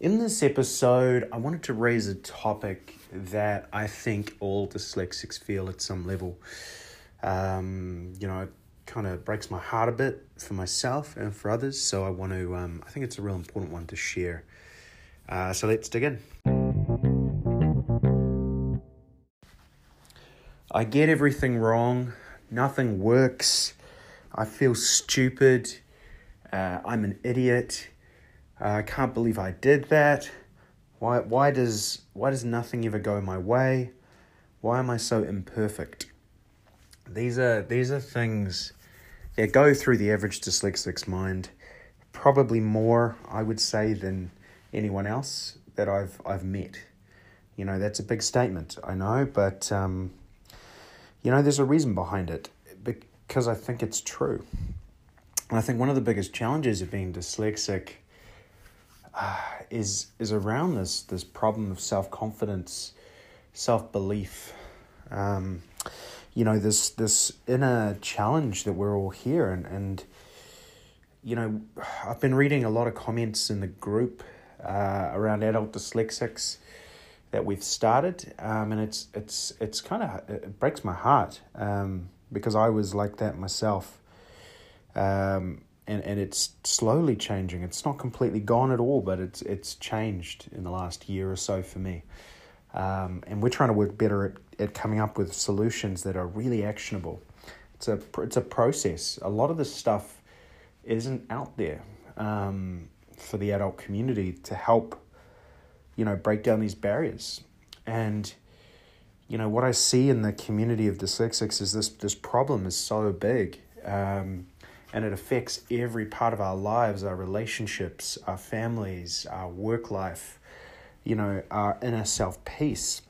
In this episode, I wanted to raise a topic that I think all dyslexics feel at some level. Um, you know, it kind of breaks my heart a bit for myself and for others, so I want to, um, I think it's a real important one to share. Uh, so let's dig in. I get everything wrong, nothing works, I feel stupid, uh, I'm an idiot. Uh, I can't believe I did that. Why, why, does, why does nothing ever go my way? Why am I so imperfect? These are, these are things that go through the average dyslexic's mind, probably more, I would say, than anyone else that I've, I've met. You know, that's a big statement, I know, but, um, you know, there's a reason behind it because I think it's true. And I think one of the biggest challenges of being dyslexic uh, is is around this this problem of self confidence, self belief. Um, you know this this inner challenge that we're all here and and you know I've been reading a lot of comments in the group uh, around adult dyslexics that we've started um, and it's it's it's kind of it breaks my heart um, because I was like that myself um, and and it's slowly changing. It's not completely gone at all, but it's it's changed in the last year or so for me. Um, and we're trying to work better at, at coming up with solutions that are really actionable. It's a it's a process. A lot of this stuff isn't out there um, for the adult community to help, you know, break down these barriers. And you know what I see in the community of dyslexics is this this problem is so big. Um, and it affects every part of our lives our relationships our families our work life you know our inner self peace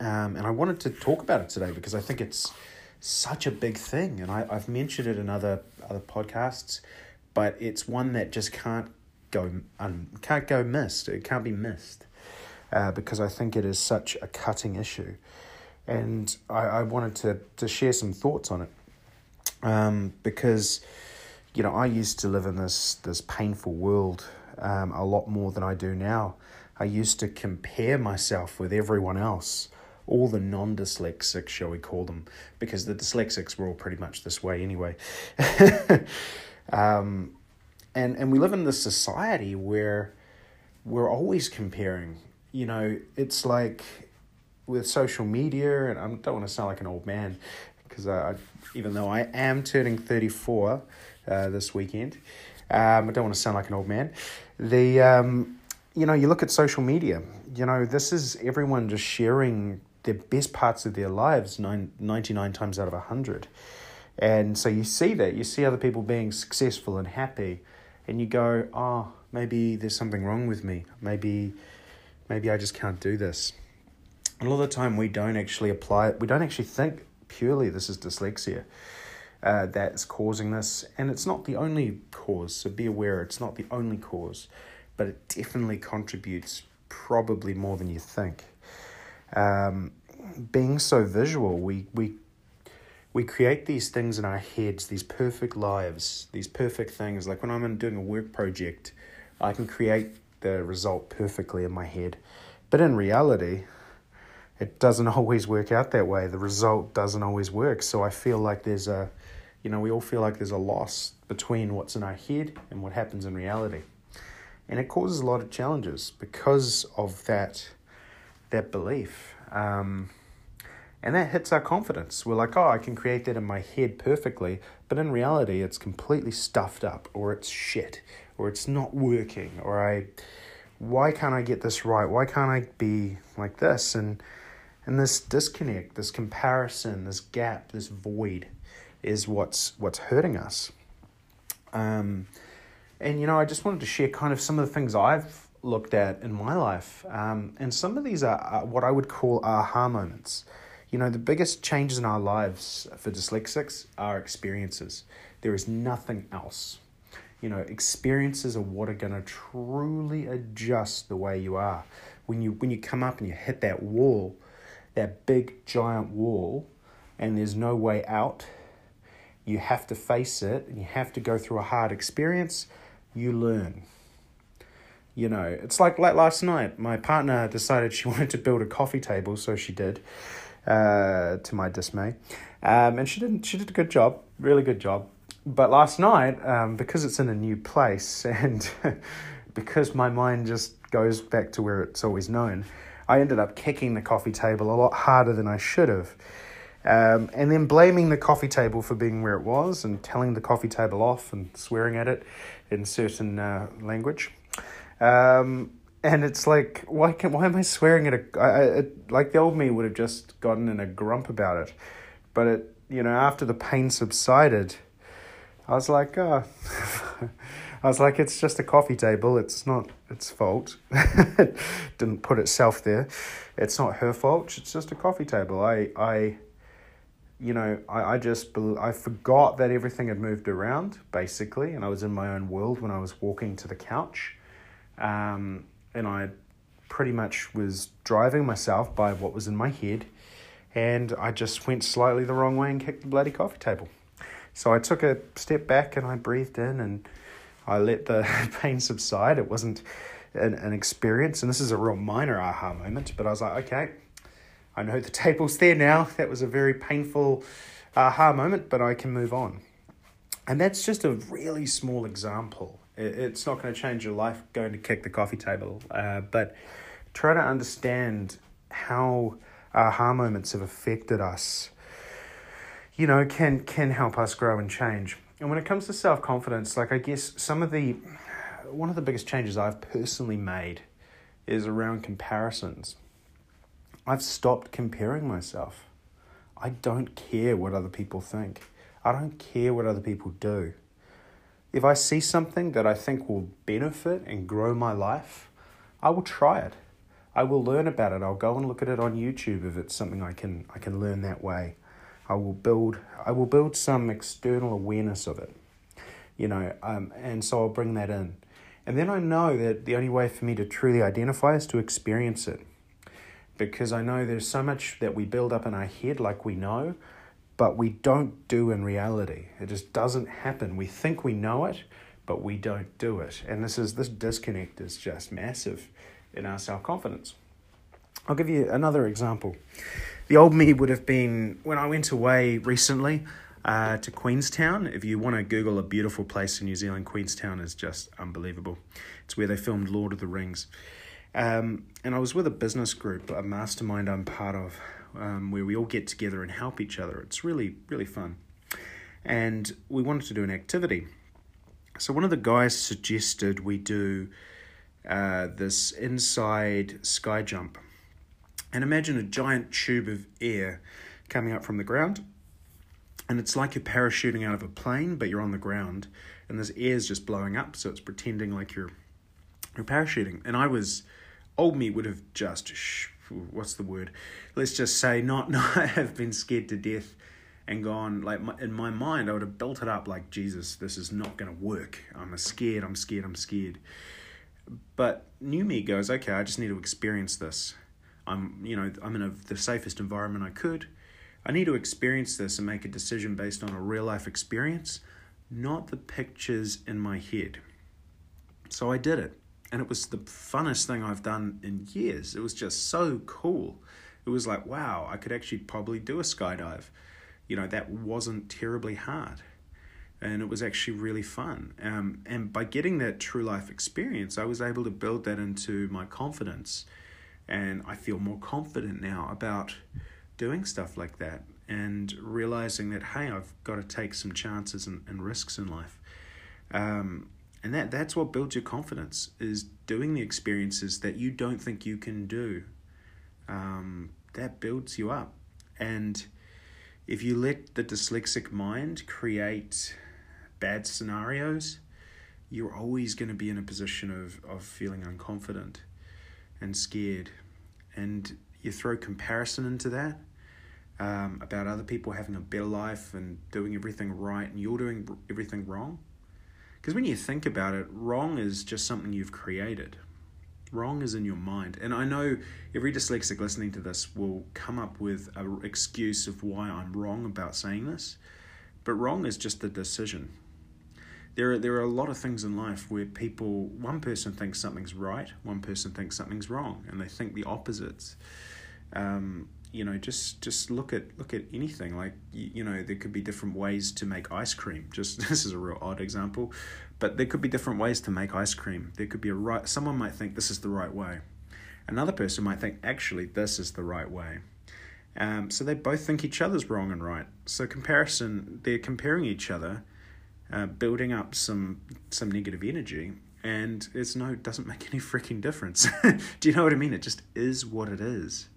um, and i wanted to talk about it today because i think it's such a big thing and I, i've mentioned it in other other podcasts but it's one that just can't go un, can't go missed. It can't be missed uh, because i think it is such a cutting issue. And I, I wanted to, to share some thoughts on it um, because you know I used to live in this this painful world um, a lot more than I do now. I used to compare myself with everyone else, all the non dyslexics, shall we call them, because the dyslexics were all pretty much this way anyway. um, and and we live in this society where we're always comparing. You know, it's like with social media, and I don't want to sound like an old man, because I, even though I am turning 34 uh, this weekend, um, I don't want to sound like an old man. The, um, you know, you look at social media, you know, this is everyone just sharing the best parts of their lives nine, 99 times out of 100. And so you see that, you see other people being successful and happy, and you go, oh, maybe there's something wrong with me. Maybe, maybe I just can't do this. A lot of the time we don't actually apply it, we don't actually think purely this is dyslexia uh, that's causing this. And it's not the only cause, so be aware it's not the only cause, but it definitely contributes probably more than you think. Um, being so visual, we, we we create these things in our heads, these perfect lives, these perfect things. Like when I'm doing a work project, I can create the result perfectly in my head. But in reality, it doesn't always work out that way. The result doesn't always work. So I feel like there's a, you know, we all feel like there's a loss between what's in our head and what happens in reality. And it causes a lot of challenges because of that, that belief. Um, and that hits our confidence. We're like, oh, I can create that in my head perfectly, but in reality, it's completely stuffed up, or it's shit, or it's not working, or I, why can't I get this right? Why can't I be like this? And and this disconnect, this comparison, this gap, this void is what's what's hurting us. Um, and you know, I just wanted to share kind of some of the things I've looked at in my life. Um, and some of these are, are what I would call aha moments. You know, the biggest changes in our lives for dyslexics are experiences. There is nothing else. You know, experiences are what are going to truly adjust the way you are. When you when you come up and you hit that wall, that big giant wall and there's no way out, you have to face it and you have to go through a hard experience, you learn. You know, it's like, like last night, my partner decided she wanted to build a coffee table, so she did, uh, to my dismay. Um, and she didn't. She did a good job, really good job. But last night, um, because it's in a new place and because my mind just goes back to where it's always known, I ended up kicking the coffee table a lot harder than I should have. Um, and then blaming the coffee table for being where it was and telling the coffee table off and swearing at it in certain uh, language. Um, and it's like, why can why am I swearing at a? I, it, like the old me would have just gotten in a grump about it, but it you know after the pain subsided, I was like, oh. I was like, it's just a coffee table. It's not its fault. it Didn't put itself there. It's not her fault. It's just a coffee table. I, I, you know, I, I just I forgot that everything had moved around basically, and I was in my own world when I was walking to the couch, um, and I pretty much was driving myself by what was in my head, and I just went slightly the wrong way and kicked the bloody coffee table. So I took a step back and I breathed in and I let the pain subside. It wasn't an, an experience, and this is a real minor aha moment, but I was like, okay, I know the table's there now. That was a very painful aha moment, but I can move on. And that's just a really small example. It's not going to change your life going to kick the coffee table, uh, but try to understand how aha moments have affected us. You know, can can help us grow and change. And when it comes to self confidence, like I guess some of the one of the biggest changes I've personally made is around comparisons. I've stopped comparing myself. I don't care what other people think. I don't care what other people do. If I see something that I think will benefit and grow my life, I will try it. I will learn about it. I'll go and look at it on YouTube if it's something I can I can learn that way. I will build I will build some external awareness of it, you know, um, and so I'll bring that in, and then I know that the only way for me to truly identify is to experience it, because I know there's so much that we build up in our head like we know, but we don't do in reality. It just doesn't happen. We think we know it, but we don't do it, and this is this disconnect is just massive in our self confidence. I'll give you another example. The old me would have been when I went away recently uh, to Queenstown. If you want to Google a beautiful place in New Zealand, Queenstown is just unbelievable. It's where they filmed Lord of the Rings. Um, and I was with a business group, a mastermind I'm part of, um, where we all get together and help each other. It's really, really fun. And we wanted to do an activity. So one of the guys suggested we do uh, this inside sky jump and imagine a giant tube of air coming up from the ground. And it's like you're parachuting out of a plane, but you're on the ground. And this air is just blowing up, so it's pretending like you're you're parachuting. And I was, old me would have just, what's the word? Let's just say, not, not have been scared to death and gone, like, in my mind, I would have built it up like, Jesus, this is not going to work. I'm scared, I'm scared, I'm scared. But new me goes, okay, I just need to experience this. I'm, you know, I'm in a, the safest environment I could. I need to experience this and make a decision based on a real life experience, not the pictures in my head. So I did it. And it was the funnest thing I've done in years. It was just so cool. It was like, wow, I could actually probably do a skydive. You know, that wasn't terribly hard. And it was actually really fun. Um, and by getting that true life experience, I was able to build that into my confidence and I feel more confident now about doing stuff like that and realizing that, hey, I've got to take some chances and, and risks in life. Um, and that, that's what builds your confidence is doing the experiences that you don't think you can do. Um, that builds you up. And if you let the dyslexic mind create bad scenarios, you're always going to be in a position of, of feeling unconfident and scared. And you throw comparison into that um, about other people having a better life and doing everything right, and you're doing everything wrong. Because when you think about it, wrong is just something you've created. Wrong is in your mind. And I know every dyslexic listening to this will come up with an excuse of why I'm wrong about saying this, but wrong is just a decision. There are there are a lot of things in life where people one person thinks something's right, one person thinks something's wrong, and they think the opposites. Um, you know, just just look at look at anything. Like you, you know, there could be different ways to make ice cream. Just this is a real odd example, but there could be different ways to make ice cream. There could be a right. Someone might think this is the right way. Another person might think actually this is the right way. Um, so they both think each other's wrong and right. So comparison, they're comparing each other uh, building up some some negative energy and it's no it doesn't make any freaking difference. Do you know what i mean? It just is what it is.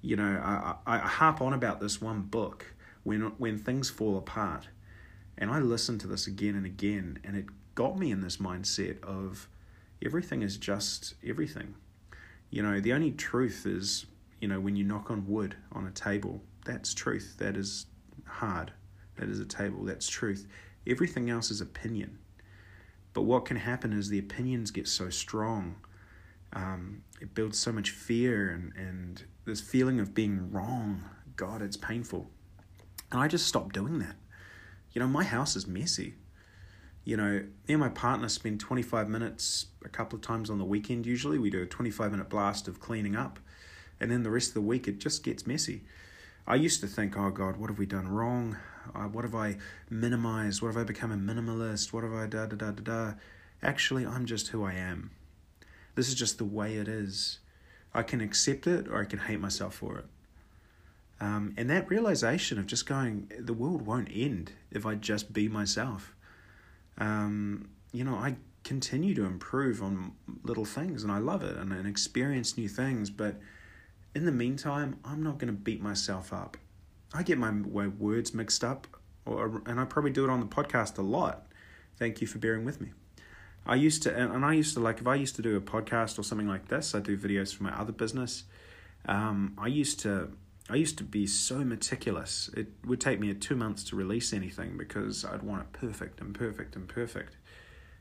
You know I, I, I harp on about this one book when when things fall apart and i listened to this again and again and it got me in this mindset of everything is just everything. You know the only truth is you know when you knock on wood on a table that's truth. That is hard. That is a table. That's truth Everything else is opinion. But what can happen is the opinions get so strong. Um, it builds so much fear and, and this feeling of being wrong. God, it's painful. And I just stopped doing that. You know, my house is messy. You know, me and my partner spend 25 minutes a couple of times on the weekend usually. We do a 25 minute blast of cleaning up. And then the rest of the week, it just gets messy. I used to think, oh God, what have we done wrong? Uh, what have I minimized? What have I become a minimalist? What have I da da da da da? Actually, I'm just who I am. This is just the way it is. I can accept it or I can hate myself for it. Um, and that realization of just going, the world won't end if I just be myself. Um, you know, I continue to improve on little things and I love it and, and experience new things, but in the meantime, I'm not going to beat myself up. I get my words mixed up, or, and I probably do it on the podcast a lot. Thank you for bearing with me. I used to, and I used to like if I used to do a podcast or something like this. I do videos for my other business. Um, I used to, I used to be so meticulous. It would take me two months to release anything because I'd want it perfect and perfect and perfect.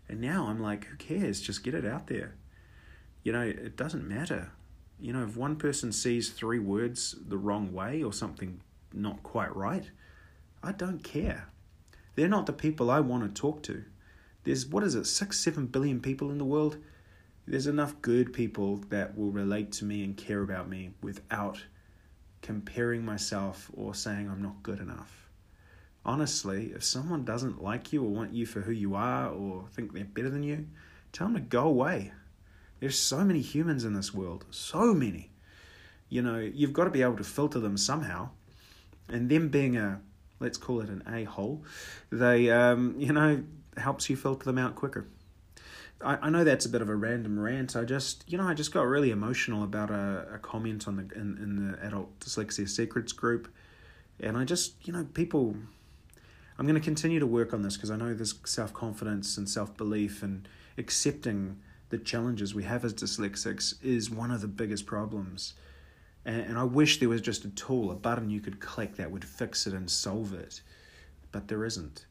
And now I'm like, who cares? Just get it out there. You know, it doesn't matter. You know, if one person sees three words the wrong way or something not quite right, I don't care. They're not the people I want to talk to. There's, what is it, six, seven billion people in the world? There's enough good people that will relate to me and care about me without comparing myself or saying I'm not good enough. Honestly, if someone doesn't like you or want you for who you are or think they're better than you, tell them to go away. There's so many humans in this world, so many. You know, you've got to be able to filter them somehow. And them being a, let's call it an a hole, they, um, you know, helps you filter them out quicker. I, I know that's a bit of a random rant. I just, you know, I just got really emotional about a, a comment on the in, in the adult dyslexia secrets group, and I just, you know, people. I'm going to continue to work on this because I know there's self confidence and self belief and accepting the challenges we have as dyslexics is one of the biggest problems. And, and I wish there was just a tool, a button you could click that would fix it and solve it. But there isn't.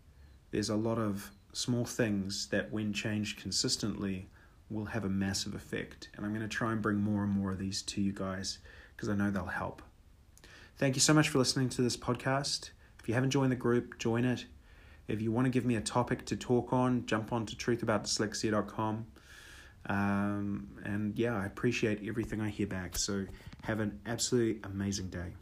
There's a lot of small things that, when changed consistently, will have a massive effect. And I'm going to try and bring more and more of these to you guys because I know they'll help. Thank you so much for listening to this podcast. If you haven't joined the group, join it. If you want to give me a topic to talk on, jump on to truthaboutdyslexia.com. Um, and yeah, I appreciate everything I hear back. So have an absolutely amazing day.